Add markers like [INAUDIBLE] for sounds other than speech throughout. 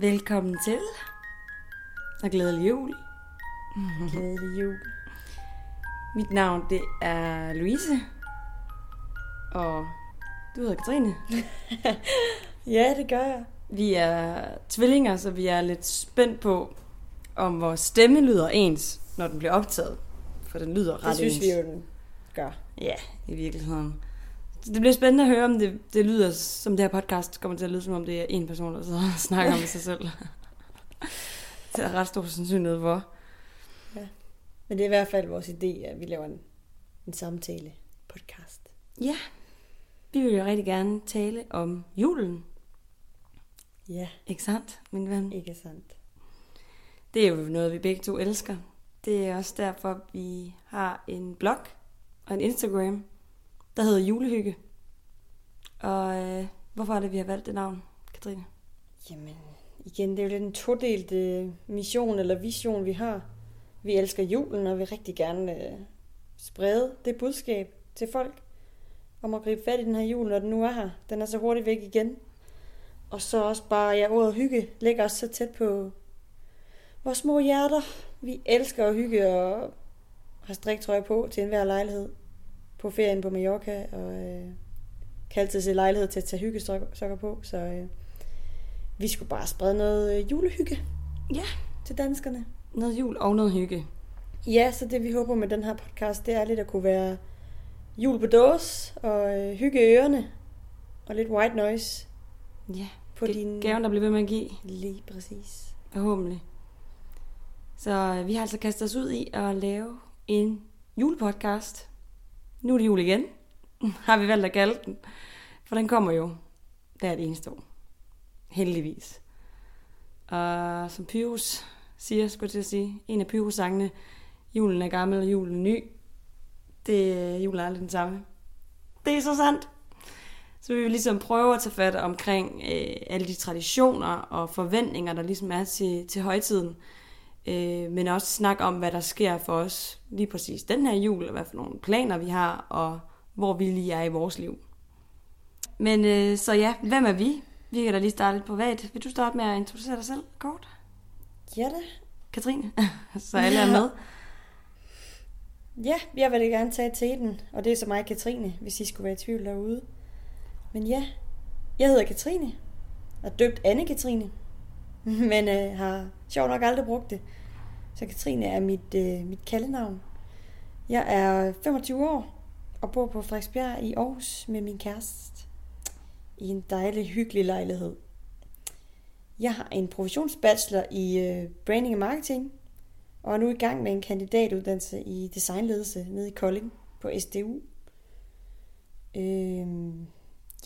Velkommen til. Og glædelig jul. [LAUGHS] Glædelig jul. Mit navn det er Louise. Og du hedder Katrine. [LAUGHS] Ja, det gør jeg. Vi er tvillinger, så vi er lidt spændt på, om vores stemme lyder ens, når den bliver optaget. For den lyder ret Det synes ens. vi jo, den gør. Ja, i virkeligheden. Det bliver spændende at høre, om det, det lyder, som det her podcast kommer til at lyde, som om det er en person, der sidder og [LAUGHS] snakker om sig selv. [LAUGHS] det er ret stor sandsynlighed for. Men det er i hvert fald vores idé, at vi laver en, en samtale podcast. Ja, vi vil jo rigtig gerne tale om julen. Ja, Ikke sandt, min ven? ikke sandt. Det er jo noget, vi begge to elsker. Det er også derfor, vi har en blog og en Instagram, der hedder Julehygge. Og øh, hvorfor er det, vi har valgt det navn, Katrine? Jamen, igen, det er jo lidt en todelt øh, mission eller vision, vi har. Vi elsker julen, og vil rigtig gerne øh, sprede det budskab til folk om at gribe fat i den her jul, når den nu er her. Den er så hurtigt væk igen. Og så også bare, ja, ordet hygge ligger også så tæt på vores små hjerter. Vi elsker at hygge og har striktrøje på til enhver lejlighed. På ferien på Mallorca, og øh, kan altid se lejlighed til at tage hyggesokker på. Så øh, vi skulle bare sprede noget øh, julehygge Ja. til danskerne. Noget jul og noget hygge. Ja, så det vi håber med den her podcast, det er lidt at kunne være jul på dås og øh, hygge ørerne og lidt white noise Ja, på din... gaven, der bliver ved med at give, Lige præcis. forhåbentlig. Så øh, vi har altså kastet os ud i at lave en julepodcast. Nu er det jul igen, [LAUGHS] har vi valgt at kalde den. For den kommer jo hvert eneste år. Heldigvis. Og som Pyrus siger, skulle jeg til at sige, en af Pyrus sangene, julen er gammel og julen er ny. Det øh, julen er aldrig den samme. Det er så sandt. Så vi vil ligesom prøve at tage fat omkring øh, alle de traditioner og forventninger, der ligesom er til, til højtiden. Øh, men også snakke om, hvad der sker for os lige præcis den her jul, og hvad for nogle planer vi har, og hvor vi lige er i vores liv. Men øh, så ja, hvem er vi? Vi kan da lige starte lidt på hvad. Vil du starte med at introducere dig selv kort? Ja da. Katrine? [LAUGHS] så alle er med. [LAUGHS] Ja, jeg vil gerne tage teten, og det er så mig, Katrine, hvis I skulle være i tvivl derude. Men ja, jeg hedder Katrine, og døbt Anne-Katrine, [LAUGHS] men øh, har Sjovt nok aldrig brugt det. Så Katrine er mit, øh, mit kaldenavn. Jeg er 25 år og bor på Frederiksbjerg i Aarhus med min kæreste i en dejlig, hyggelig lejlighed. Jeg har en professionsbachelor i øh, branding og marketing, og er nu i gang med en kandidatuddannelse i designledelse nede i Kolding på SDU. Øh,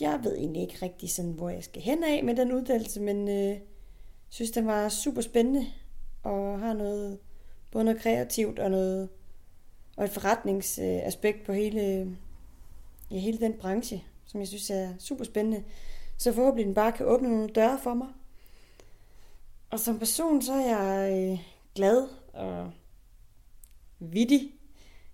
jeg ved egentlig ikke rigtig sådan, hvor jeg skal hen af med den uddannelse, men øh, synes, den var super spændende og har noget, både noget kreativt og noget og et forretningsaspekt på hele, ja, hele den branche, som jeg synes er super spændende. Så forhåbentlig den bare kan åbne nogle døre for mig. Og som person, så er jeg øh, glad og vittig.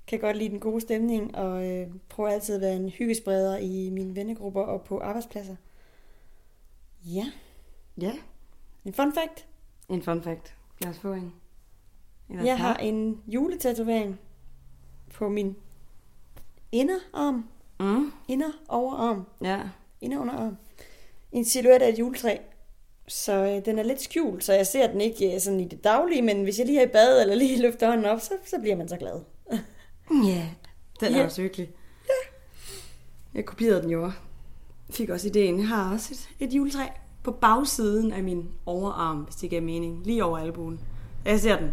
Kan godt lide den gode stemning og øh, prøver altid at være en hyggespreder i mine vennegrupper og på arbejdspladser. Ja, Ja, en fun fact. en fun fact. Lad os få en. Eller Jeg har en juletatovering på min inderarm, Mm, inder overarm, ja. inder underarm. En silhuet af et juletræ. Så øh, den er lidt skjult, så jeg ser den ikke øh, sådan i det daglige, men hvis jeg lige er i bad eller lige [LAUGHS] løfter hånden op, så, så bliver man så glad. [LAUGHS] Ja, den er Ja. også hyggelig. Jeg kopierede den jo. Fik også ideen. Jeg har også et, et juletræ på bagsiden af min overarm, hvis det giver mening. Lige over albuen. Jeg ser den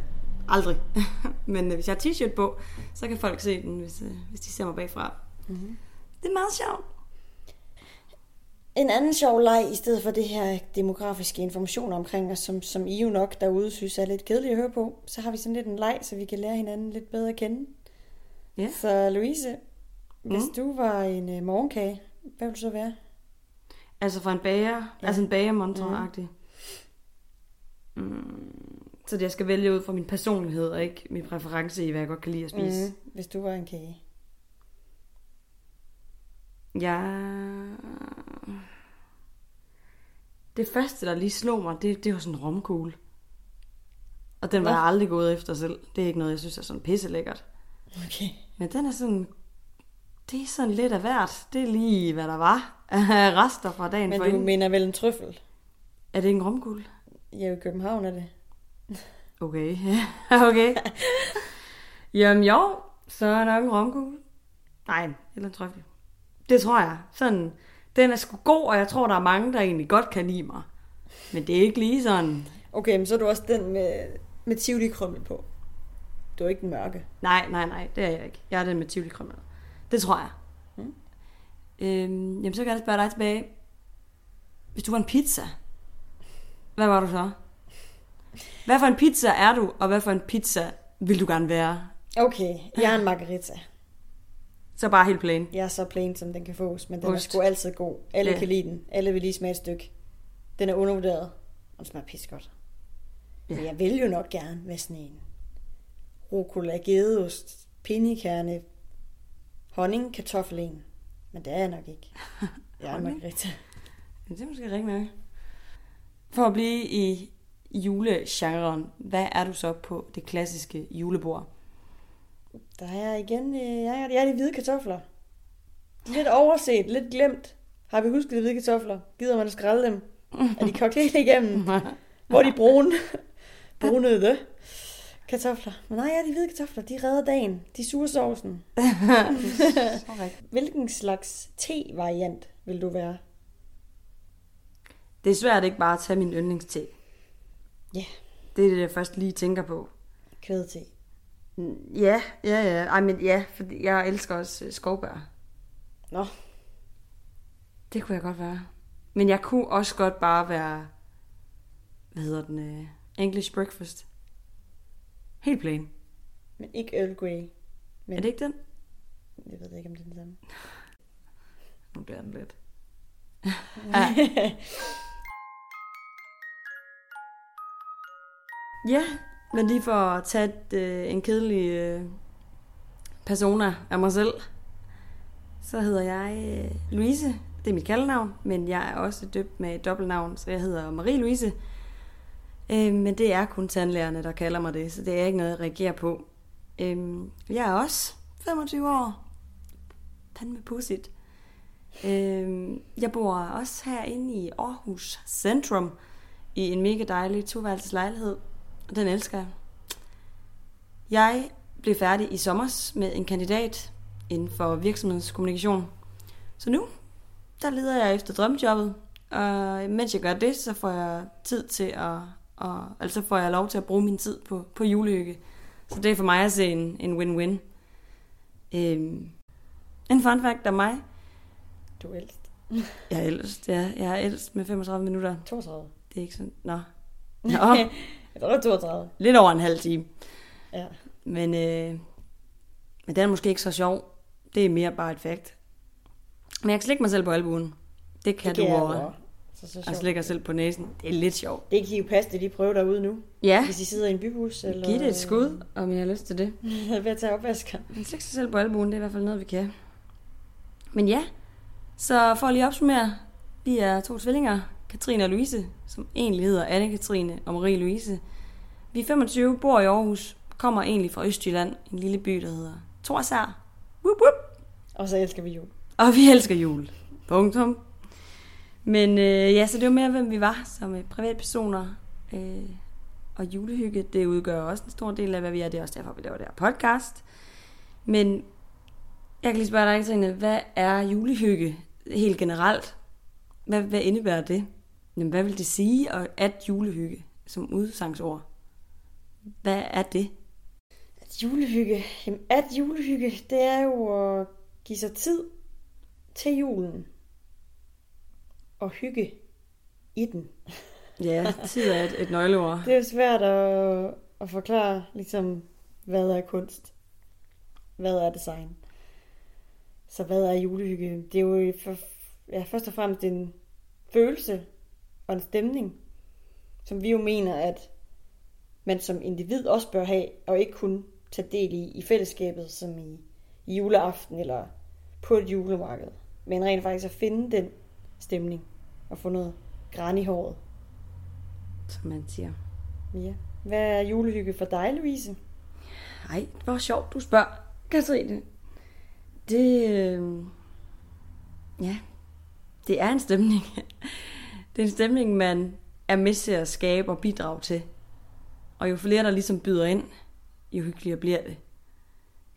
aldrig. [LAUGHS] Men øh, hvis jeg har t-shirt på, så kan folk se den, hvis, øh, hvis de ser mig bagfra. Mm-hmm. Det er meget sjovt. En anden sjov leg, i stedet for det her demografiske information omkring os, som, som I jo nok derude synes er lidt kedeligt at høre på, så har vi sådan lidt en leg, så vi kan lære hinanden lidt bedre at kende. Ja. Så Louise, hvis Mm. du var en uh, morgenkage, hvad ville du så være? Altså fra en bager, Ja. ja. altså en bagermontre-agtig. Mm. Så det, jeg skal vælge ud fra min personlighed, og ikke min præference i, hvad jeg godt kan lide at spise. Mm. Mm, hvis du var en kage. Jeg... det første, der lige slog mig, det, det var sådan en romkugle. Og den var Nå. jeg aldrig gået efter selv. Det er ikke noget, jeg synes er sådan pisse lækkert. Okay. Men den er sådan... Det er sådan lidt af hvert. Det er lige, hvad der var [LAUGHS] rester fra dagen Men for du mener vel en trøffel? Er det en romkugle? Ja, i København er det. Okay, [LAUGHS] okay. Jamen jo, så er nok en romkugle. Nej, eller en trøffel. Det tror jeg. Sådan, den er sgu god, og jeg tror, der er mange, der egentlig godt kan lide mig. Men det er ikke lige sådan... Okay, men så er du også den med, med tivoli krømmel på. Du er ikke den mørke. Nej, nej, nej, det er jeg ikke. Jeg er den med tivoli krømmel. Det tror jeg. Mm. Øhm, jamen, så kan jeg spørge dig tilbage. Hvis du var en pizza, hvad var du så? Hvad for en pizza er du, og hvad for en pizza vil du gerne være? Okay, jeg er en margarita. Så bare helt plain. Jeg er så plain, som den kan fås, men den Ost. er sgu altid god. Alle Ja. kan lide den. Alle vil lige smage et stykke. Den er undervurderet. Og den smager pis godt. Ja. Men jeg vil jo nok gerne med sådan en rucola, gedeost, pinjekærne, honning, kartoffel en. Men det er jeg nok ikke. Jeg er en Honning? margarita. Ja, Det er måske rigtig nok. For at blive i julegenren, hvad er du så på det klassiske julebord? Der er jeg igen, øh, jeg er, jeg er de hvide kartofler. Lidt overset, lidt glemt. Har vi husket de hvide kartofler? Gider man at skrælle dem? Er de kogt helt igennem? [LAUGHS] Hvor er de brune? [LAUGHS] Brunede kartofler. Men nej, ja, de hvide kartofler, de redder dagen. De sure sovsen. [LAUGHS] Hvilken slags te-variant vil du være? Det er svært ikke bare at tage min yndlingste. Ja. Det er det, jeg først lige tænker på. Kvædte. Mm, Ja, ja, ja. Ej, men ja, for jeg elsker også øh, skovbær. Nå, Det kunne jeg godt være. Men jeg kunne også godt bare være, hvad hedder den, øh, English breakfast. Helt plain. men ikke Earl Grey. Men... Er det ikke den? jeg ved ikke, om det er den samme. [LAUGHS] Nu bliver den lidt. [LAUGHS] Ja, men lige for at tage et, øh, en kedelig øh, persona af mig selv, så hedder jeg øh, Louise. Det er mit kaldenavn, men jeg er også døbt med et dobbeltnavn, så jeg hedder Marie-Louise. Øh, men det er kun tandlærerne, der kalder mig det, så det er ikke noget, jeg reagerer på. Øh, jeg er også 25 år. Fandme pudsigt. Øh, jeg bor også herinde i Aarhus Centrum i en mega dejlig toværelses lejlighed. Og den elsker jeg. Jeg blev færdig i sommer med en kandidat inden for virksomhedskommunikation. Så nu, der leder jeg efter drømmejobbet. Og mens jeg gør det, så får jeg tid til at, og, altså får jeg lov til at bruge min tid på, på julehygge. Så det er for mig at se en, en win-win. Øhm, en fun fact om mig. Du er ældst. Jeg er ældst, ja. Jeg er ældst med 35 minutter. 32. Det er ikke sådan... Nå. [LAUGHS] Nå, jeg tror, du er 32. lidt over en halv time. Ja. Men, øh, men den er måske ikke så sjov. Det er mere bare et fakt. Men jeg kan slikke mig selv på albuen. Det kan det du over. Så, så Og sjovt. slikker selv på næsen. Det er lidt sjovt. Det kan I jo passe, det de prøver derude nu. Ja, Hvis I sidder i en bybus, eller... giv det et skud, om jeg har lyst til det. [LAUGHS] Ved at tage opvasker. Men slikke sig selv på albuen, det er i hvert fald noget, vi kan. Men ja, så for at lige opsummere. Vi er to tvillinger, Katrine og Louise, som egentlig hedder Anne-Katrine og Marie-Louise. Vi er 25, bor i Aarhus, kommer egentlig fra Østjylland, en lille by, der hedder Torsær. Whoop, whoop. Og så elsker vi jul. Og vi elsker jul. Punktum. Men øh, ja, så det var mere, hvem vi var som øh, privatpersoner. Øh, og julehygge, det udgør også en stor del af, hvad vi er. Det er også derfor, vi laver det her podcast. Men jeg kan lige spørge dig, Trine, hvad er julehygge helt generelt? Hvad, hvad indebærer det? Jamen, hvad vil det sige at, at julehygge som udsangsord? Hvad er det? At julehygge. Jamen, at julehygge, det er jo at give sig tid til julen. Og hygge i den. Ja, tid er et, et nøgleord. Det er jo svært at, at forklare, ligesom, hvad er kunst? Hvad er design? Så hvad er julehygge? Det er jo for, ja, først og fremmest en følelse og en stemning, som vi jo mener, at man som individ også bør have, og ikke kun tage del i, i fællesskabet, som i, i juleaften eller på et julemarked. Men rent faktisk at finde den stemning og få noget græn i håret. som man siger. Ja. Hvad er julehygge for dig, Louise? Ej, hvor sjovt, du spørger, Katrine. Det, øh, ja, det er en stemning. [LAUGHS] Det er en stemning, man er med til at skabe og bidrage til. Og jo flere, der ligesom byder ind, jo hyggeligere bliver det.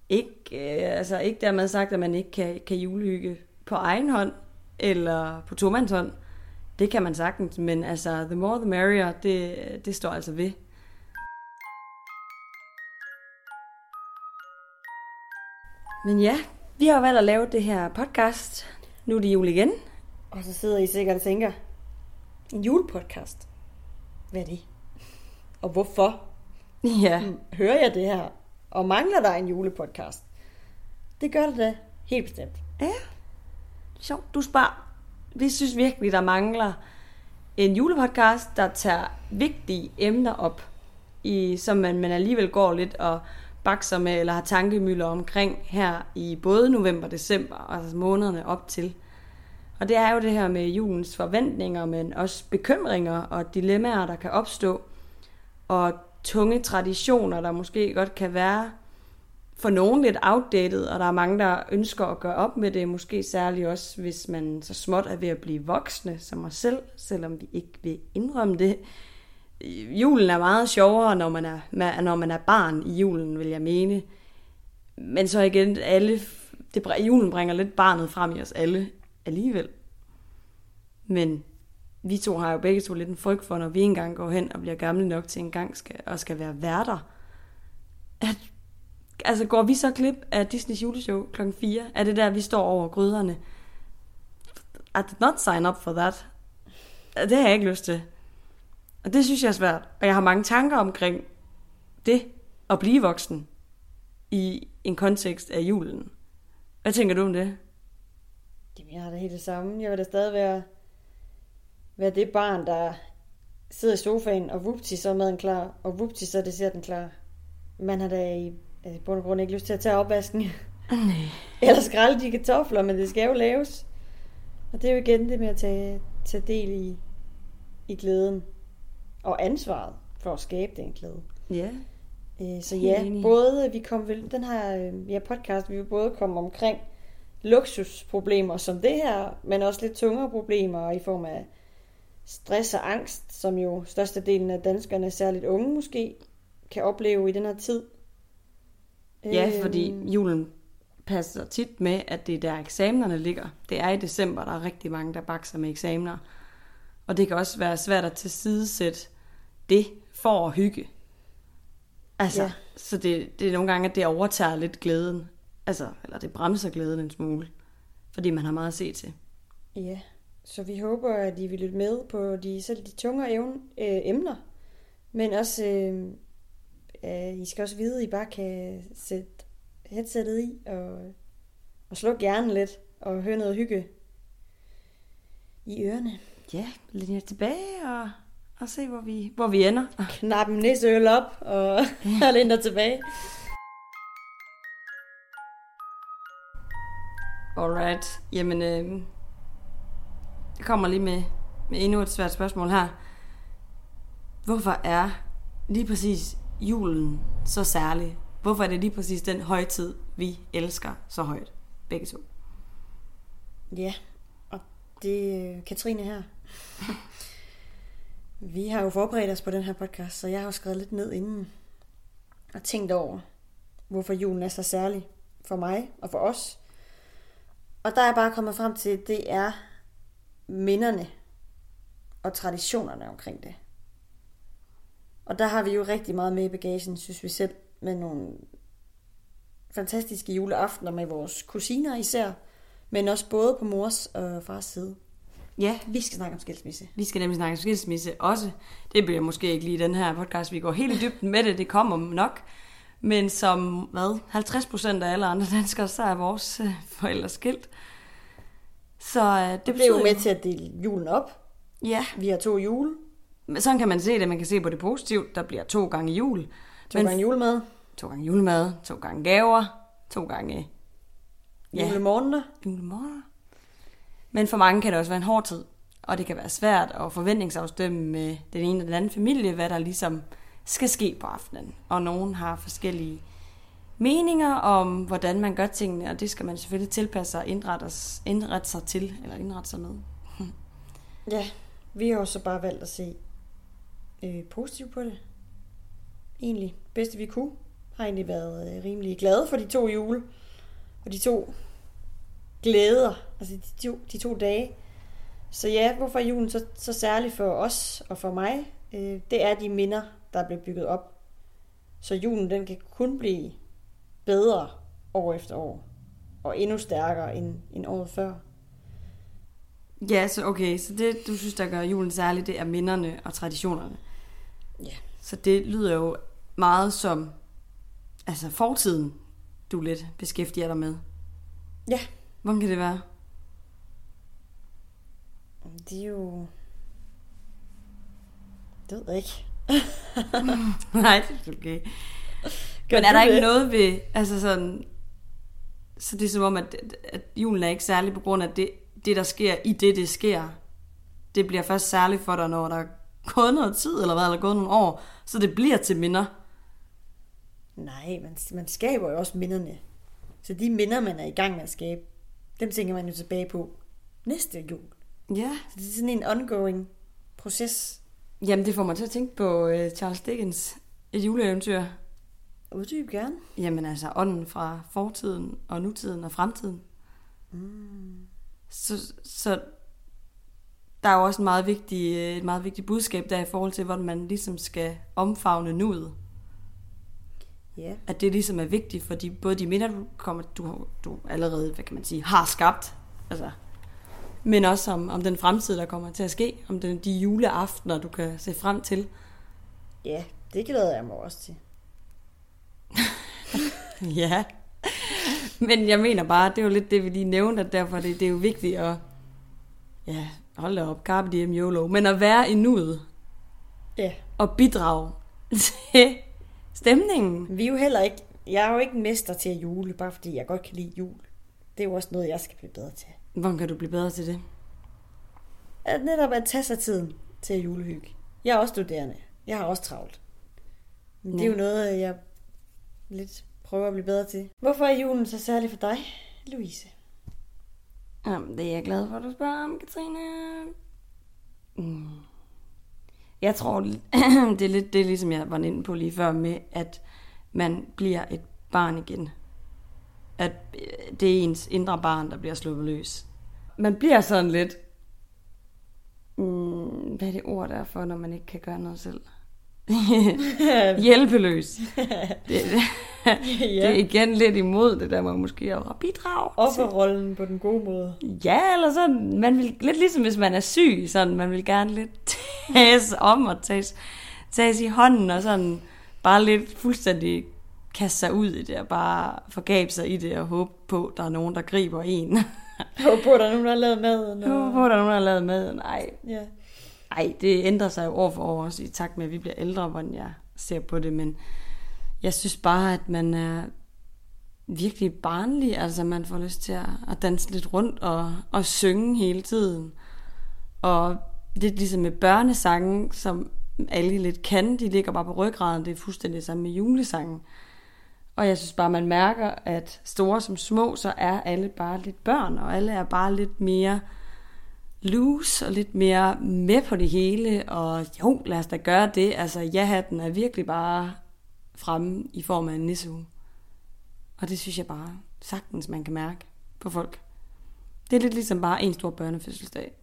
Ikke, øh, altså ikke dermed sagt, at man ikke kan, kan julehygge på egen hånd, eller på tomandshånd. Det kan man sagtens, men altså, the more the merrier, det, det står altså ved. Men ja, vi har valgt at lave det her podcast. Nu er det jul igen. Og så sidder I sikkert og tænker, en julepodcast? Hvad er det? Og hvorfor [LAUGHS] Ja, hører jeg det her? Og mangler der en julepodcast? Det gør det da helt bestemt. ja. Sjovt, du spørger. Vi synes virkelig, der mangler en julepodcast, der tager vigtige emner op, i, som man, man alligevel går lidt og bakser med, eller har tankemøller omkring her i både november og december, altså månederne op til. Og det er jo det her med julens forventninger, men også bekymringer og dilemmaer, der kan opstå, og tunge traditioner, der måske godt kan være for nogen lidt outdated, og der er mange, der ønsker at gøre op med det, måske særligt også, hvis man så småt er ved at blive voksne, som os selv, selvom vi ikke vil indrømme det. Julen er meget sjovere, når man er, når man er barn i julen, vil jeg mene. Men så igen, alle, det, julen bringer lidt barnet frem i os alle alligevel. Men vi to har jo begge to lidt en frygt for, når vi engang går hen og bliver gamle nok til en gang skal, og skal være værter. At, altså går vi så klip af Disneys juleshow klokken 4? Er det der, vi står over gryderne? I did not sign up for that. Det har jeg ikke lyst til. Og det synes jeg er svært. Og jeg har mange tanker omkring det at blive voksen i en kontekst af julen. Hvad tænker du om det? Jamen, jeg har da helt det samme. Jeg vil da stadig være, være det barn, der sidder i sofaen, og vupti, så er maden klar, og vupti, så er desserten klar. Man har da i, altså, i bund og grund ikke lyst til at tage opvasken. Nej. [LAUGHS] Eller skrælle de kartofler, men det skal jo laves. Og det er jo igen det med at tage, tage del i, i glæden. Og ansvaret for at skabe den glæde. Ja. Øh, Så ja, både vi kom vel, den her øh, ja, podcast, vi vil både komme omkring luksusproblemer som det her, men også lidt tungere problemer i form af stress og angst, som jo størstedelen af danskerne, særligt unge måske, kan opleve i den her tid. Ja, Øhm, fordi julen passer tit med, at det er der eksamenerne ligger. Det er i december, der er rigtig mange, der bakser med eksamener. Og det kan også være svært at tilsidesætte det for at hygge. Altså, Ja. ja. så det, det er nogle gange, at det overtager lidt glæden. Altså, eller det bremser glæden en smule. Fordi man har meget at se til. Ja, så vi håber, at I vil lytte med på de, selv de tungere evne, øh, emner. Men også, øh, øh, I skal også vide, at I bare kan sætte headsettet i og, og slukke hjernen lidt og høre noget hygge i ørerne. Ja, linje tilbage og, og se, hvor vi, hvor vi ender. Knap en nisseøl op og, og læn dig tilbage. Alright. Jamen, øh, jeg kommer lige med, med endnu et svært spørgsmål her. Hvorfor er lige præcis julen så særlig? Hvorfor er det lige præcis den højtid, vi elsker så højt? Begge to. Ja, og det er Katrine her. [LAUGHS] Vi har jo forberedt os på den her podcast, så jeg har jo skrevet lidt ned inden og tænkt over, hvorfor julen er så særlig for mig og for os. Og der er jeg bare kommet frem til, at det er minderne og traditionerne omkring det. Og der har vi jo rigtig meget med i bagagen, synes vi selv, med nogle fantastiske juleaftener med vores kusiner især, men også både på mors og fars side. Ja, Vi skal snakke om skilsmisse. vi skal nemlig snakke om skilsmisse også. Det bliver måske ikke lige den her podcast, vi går helt i dybden med det, det kommer nok. Men som, hvad, 50 procent af alle andre danskere, så er vores øh, forældre skilt. Så øh, det, Det blev jo betyder med til at dele julen op. Ja, Vi har to jule, Sådan kan man se det. Man kan se på det positivt. Der bliver to gange jul. to Men- gange julemad, To gange julemad, to gange gaver, to gange ja. Julemorgener. julemorgen. Men for mange kan det også være en hård tid. og det kan være svært at forventningsafstemme med den ene eller den anden familie, hvad der ligesom skal ske på aftenen. Og nogen har forskellige meninger om, hvordan man gør tingene, og det skal man selvfølgelig tilpasse sig og indrette, indrette sig til, eller indrette sig med. Ja, vi har jo så bare valgt at se øh, positive på det. Egentlig. Bedste vi kunne. Har egentlig været øh, rimelig glade for de to jule. Og de to glæder. Altså de to, de to dage. Så ja, hvorfor er julen så, så særlig for os og for mig? Øh, det er de minder, der er blevet bygget op. Så julen den kan kun blive bedre år efter år. Og endnu stærkere end, end året før. Ja, så okay, så det du synes, der gør julen særlig, det er minderne og traditionerne. Ja. Så det lyder jo meget som altså fortiden, du lidt beskæftiger dig med. Ja. Hvordan kan det være? Det er jo... Det ved jeg ikke. [LAUGHS] Nej, det er okay. Gør Men er der ikke det? noget ved, altså sådan, så det er som om, at, at julen er ikke særlig på grund af det, det, der sker i det, det sker. Det bliver først særligt for dig, når der er gået noget tid, eller hvad, eller gået nogle år, så det bliver til minder. Nej, man, man skaber jo også minderne. Så de minder, man er i gang med at skabe, dem tænker man jo tilbage på næste jul. Ja. Så det er sådan en ongoing proces. Jamen, det får mig til at tænke på uh, Charles Dickens, et juleeventyr. Uddyb gerne. Jamen altså, ånden fra fortiden og nutiden og fremtiden. Mm. Så, så der er jo også en meget vigtig, øh, et meget vigtigt budskab der i forhold til, hvordan man ligesom skal omfavne nuet. Ja. At det ligesom er vigtigt, fordi både de minder, du, kommer, du, du allerede, hvad kan man sige, har skabt, altså, men også om, om den fremtid, der kommer til at ske, om den, de juleaftener, du kan se frem til. Ja, det glæder jeg mig også til. [LAUGHS] Ja. Men jeg mener bare, det er jo lidt det, vi lige nævnte, at derfor det, det er jo vigtigt at, ja, hold da op, carpe diem YOLO, men at være i nuet Ja. og bidrage til stemningen. Vi er jo heller ikke... Jeg er jo ikke mester til at jule, bare fordi jeg godt kan lide jul. Det er jo også noget, jeg skal blive bedre til. Hvordan kan du blive bedre til det? At netop at tage sig tiden til at julehygge. Jeg er også studerende. Jeg har også travlt. Men det er Ja. jo noget, jeg lidt prøver at blive bedre til. Hvorfor er julen så særlig for dig, Louise? Jamen, det er jeg glad for, at du spørger om, Katrine. Mm. Jeg tror, [CLEARS THROAT] det er lidt det, ligesom jeg var inde på lige før, med at man bliver et barn igen. At øh, det er ens indre barn, der bliver sluppet løs. Man bliver sådan lidt... Mm, hvad er det ord, der er for, når man ikke kan gøre noget selv? [LAUGHS] [LAUGHS] Hjælpeløs. [LAUGHS] Det, det er igen lidt imod det der med måske at bidrage. Offerrollen på den gode måde. Ja, eller sådan, man vil, lidt ligesom hvis man er syg, sådan, man vil gerne lidt [LAUGHS] tages om og tages, tages i hånden, og sådan bare lidt fuldstændig kaste sig ud i det, og bare forgabe sig i det, og håbe på, at der er nogen, der griber en. [LAUGHS] Jeg håber på, at der er nogen, der har lavet maden. håbe på, at der er nogen, der har lavet mad. Nej, Ja. Ej, det ændrer sig jo år for år også i takt med, at vi bliver ældre, hvordan jeg ser på det, men jeg synes bare, at man er virkelig barnlig, altså man får lyst til at, at danse lidt rundt og, og synge hele tiden. Og det er ligesom med børnesange, som alle lidt kan, de ligger bare på ryggraden, det er fuldstændig samme med julesangen. Og jeg synes bare, man mærker, at store som små, så er alle bare lidt børn, og alle er bare lidt mere loose og lidt mere med på det hele, og jo, lad os da gøre det. Altså, ja-hatten er virkelig bare fremme i form af en nissehue. Og det synes jeg bare sagtens, man kan mærke på folk. Det er lidt ligesom bare en stor børnefødselsdag.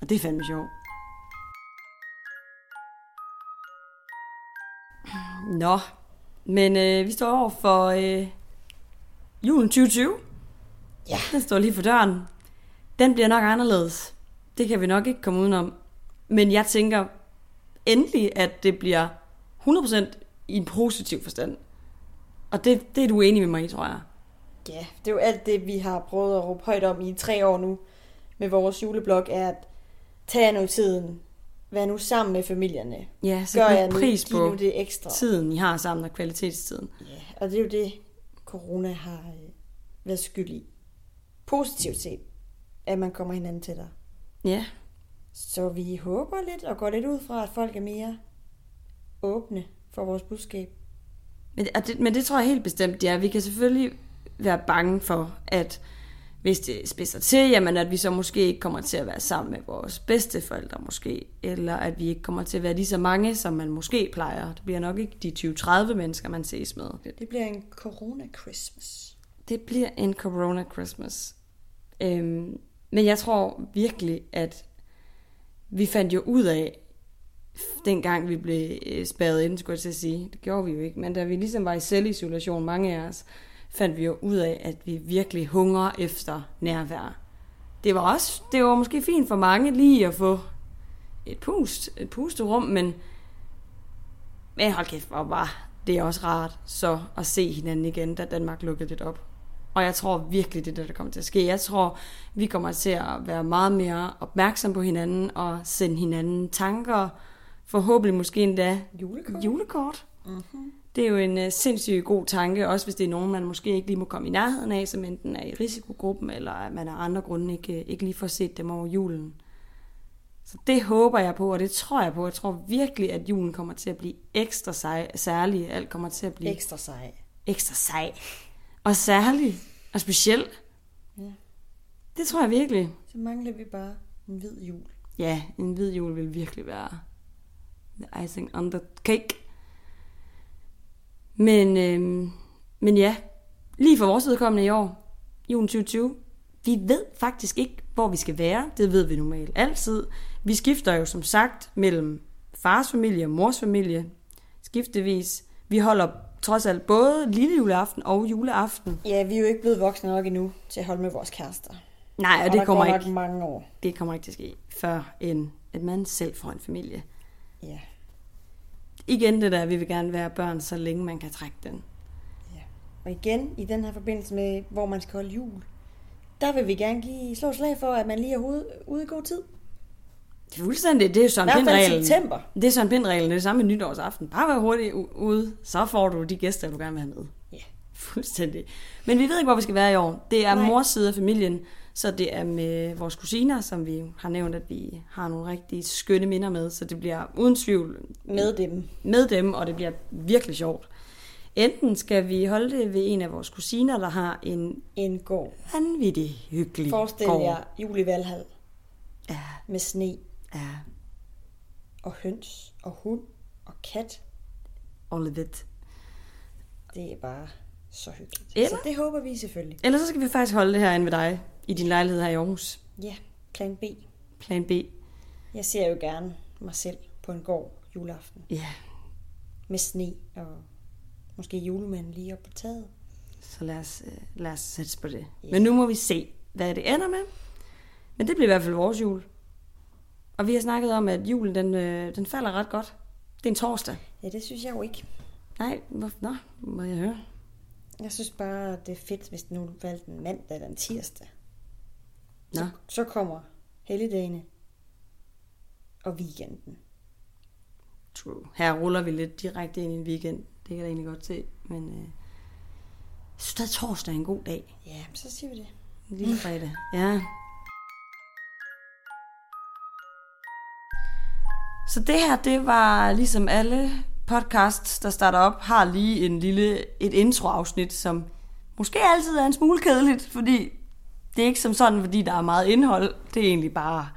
Og det er fandme sjovt. Nå, men øh, vi står over for øh, julen 2020. Ja. Den står lige for døren. Den bliver nok anderledes. Det kan vi nok ikke komme udenom. Men jeg tænker endelig, at det bliver 100% i en positiv forstand. Og det, det er du enig med mig i, tror jeg. Ja, det er jo alt det, vi har prøvet at råbe højt om i tre år nu med vores juleblok, er at tage nu tiden. Vær nu sammen med familierne. Ja, så Gør jeg nu, pris på nu det ekstra. tiden, I har sammen, og kvalitetstiden. Ja, og det er jo det, corona har øh, været skyld i. Positivt set, at man kommer hinanden tættere. Ja, Så vi håber lidt og går lidt ud fra, at folk er mere åbne for vores budskab. Men, og det, men det tror jeg helt bestemt, ja. Vi kan selvfølgelig være bange for, at hvis det spidser til, jamen at vi så måske ikke kommer til at være sammen med vores bedsteforældre måske, eller at vi ikke kommer til at være lige så mange, som man måske plejer. Det bliver nok ikke de 20-30 mennesker, man ses med. Det bliver en corona-Christmas. Det bliver en corona Christmas. Øhm, men jeg tror virkelig, at vi fandt jo ud af, dengang vi blev øh, spærret ind, skulle jeg til at sige. Det gjorde vi jo ikke, men da vi ligesom var i selvisolation, mange af os, fandt vi jo ud af, at vi virkelig hungrer efter nærvær. Det var også, det var måske fint for mange lige at få et pust, et pusterum, men, men hold kæft, hvor var det er også rart så at se hinanden igen, da Danmark lukkede lidt op. Og jeg tror virkelig, det er det, der kommer til at ske. Jeg tror, vi kommer til at være meget mere opmærksom på hinanden og sende hinanden tanker. Forhåbentlig måske endda Julekort. julekort. Mm-hmm. Det er jo en uh, sindssygt god tanke, også hvis det er nogen, man måske ikke lige må komme i nærheden af, som enten er i risikogruppen, eller at man af andre grunde ikke, ikke lige får set dem over julen. Så det håber jeg på, og det tror jeg på. Jeg tror virkelig, at julen kommer til at blive ekstra sej, særlig. Alt kommer til at blive Ekstra sej. ekstra sej. Og særlig. Og speciel. Ja. Det tror jeg virkelig. Så mangler vi bare en hvid jul. Ja, en hvid jul vil virkelig være the icing on the cake. Men, øhm, men ja, lige for vores vedkommende i år, julen 2020, vi ved faktisk ikke, hvor vi skal være. Det ved vi normalt altid. Vi skifter jo som sagt mellem fars familie og mors familie, skiftevis. Vi holder trods alt både lille juleaften og juleaften. Ja, vi er jo ikke blevet voksne nok endnu til at holde med vores kærester. Nej, og der det kommer ikke, mange år. det kommer ikke til at ske, før end at man selv får en familie. Ja. Igen det der, vi vil gerne være børn, så længe man kan trække den. Og igen, i den her forbindelse med, hvor man skal holde jul, der vil vi gerne give slå slag for, at man lige er ude, ude i god tid. Det er fuldstændig, det er sådan pindreglen. september. Det er sådan pindreglen, det er det samme med nytårsaften. Bare vær hurtigt ude, så får du de gæster, du gerne vil have med. Ja. Fuldstændig. Men vi ved ikke, hvor vi skal være i år. Det er Nej. mors side af familien, så det er med vores kusiner, som vi har nævnt, at vi har nogle rigtig skønne minder med. Så det bliver uden tvivl Med dem. med dem, og det bliver virkelig sjovt. Enten skal vi holde det ved en af vores kusiner, der har en En gård. vanvittig hyggelig Forestil gård. jer jul i Valhall Ja, med sne ja, og høns og hund og kat. all of it. Det er bare så hyggeligt. Eller- Så det håber vi selvfølgelig. Ellers så skal vi faktisk holde det herinde ved dig, i din lejlighed her i Aarhus. Ja, plan B. Plan B. Jeg ser jo gerne mig selv på en gård juleaften Ja, med sne og måske julemanden lige op på taget. så lad os, øh, lad os sætte på det. Ja. Men nu må vi se, hvad det ender med. Men det bliver i hvert fald vores jul. Og vi har snakket om, at julen den, øh, den falder ret godt. Det er en torsdag. Ja, det synes jeg jo ikke. Nej, hvor, nå, må jeg høre. Jeg synes bare, det er fedt, hvis nu valgte en mandag eller en tirsdag. Nå, Så, så kommer helligdagene og weekenden. true. Her ruller vi lidt direkte ind i en weekend. Det kan jeg da egentlig godt se. Men øh, jeg synes, at torsdag er en god dag. Ja, så siger vi det. Lille fredag. Ja. Så det her, det var ligesom alle podcasts, der starter op, har lige en lille, et introafsnit, som måske altid er en smule kedeligt, fordi det er ikke som sådan, fordi der er meget indhold. Det er egentlig bare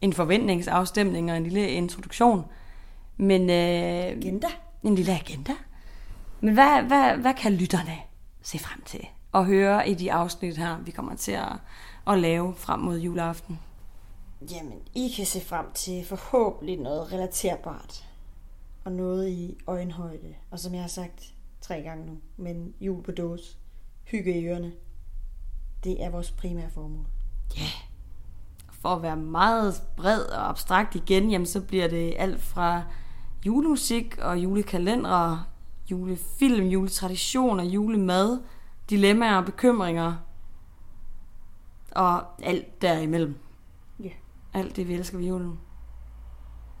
en forventningsafstemning og en lille introduktion. Men øh, Agenda. en lille agenda. Men hvad, hvad, hvad kan lytterne se frem til og høre i de afsnit her, vi kommer til at, at lave frem mod juleaften? Jamen, I kan se frem til forhåbentlig noget relaterbart. Og noget i øjenhøjde. Og som jeg har sagt tre gange nu, men jul på dåse. Hygge i ørerne. Det er vores primære formål. Ja. Yeah. For at være meget bred og abstrakt igen, jamen så bliver det alt fra julemusik og julekalendere, julefilm, juletraditioner, julemad, dilemmaer og bekymringer. Og alt derimellem. Ja. Alt det, vi elsker ved julen.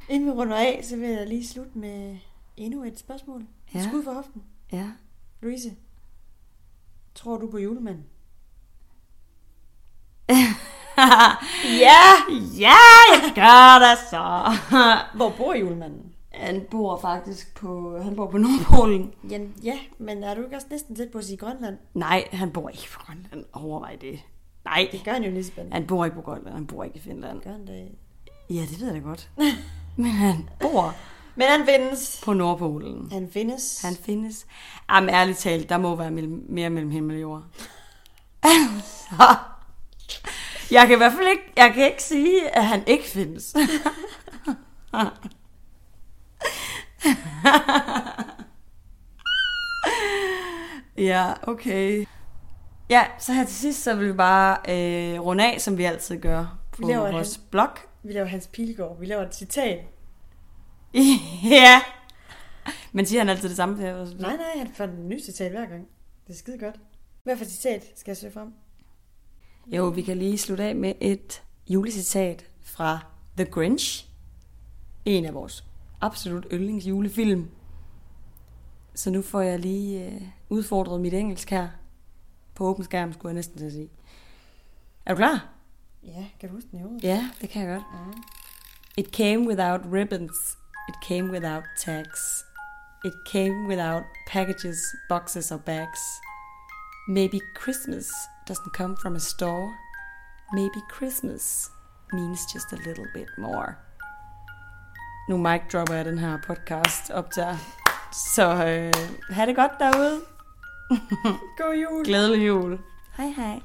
Inden vi runder af, så vil jeg lige slutte med endnu et spørgsmål. Ja. Ja. Skud for hoften. Ja. Louise, tror du på julemanden? [LAUGHS] Ja! ja, jeg gør det så. [LAUGHS] Hvor bor julemanden? Han bor faktisk på, han bor på Nordpolen. Ja, ja, men er du ikke også næsten tæt på at sige Grønland? Nej, han bor ikke på Grønland. Overvej det. Nej, Det gør han jo spændende. han bor ikke på Grønland, han bor ikke i Finland. Gør han det? Ja, det ved jeg da godt. [LAUGHS] Men han bor Men han findes. på Nordpolen. Han findes. Han findes. Jamen ærligt talt, der må være mellem, mere mellem himmel og jord. Så. Jeg kan i hvert fald ikke, jeg kan ikke sige, at han ikke findes. [LAUGHS] ja, okay. Ja, så her til sidst, så vil vi bare øh, runde af, som vi altid gør på Vi vores en- blog. Vi laver Hans Pilgaard. Vi laver et citat. [LAUGHS] ja. Men siger han altid det samme til? Nej, nej, han får en ny citat hver gang. Det er skide godt. Hvad for citat skal jeg søge frem? Jo, vi kan lige slutte af med et julecitat fra The Grinch. En af vores absolut yndlingsjulefilm. Så nu får jeg lige øh, udfordret mit engelsk her. På åben skærm, skulle jeg næsten til at sige. Er du klar? Ja, kan du huske den i hovedet? Ja, det kan jeg godt. Mm. It came without ribbons. It came without tags. It came without packages, boxes or bags. Maybe Christmas doesn't come from a store. Maybe Christmas means just a little bit more. Nu mic dropper jeg den her podcast optager. Så øh, ha' det godt derude. God jul! Glædelig jul. Hej hej.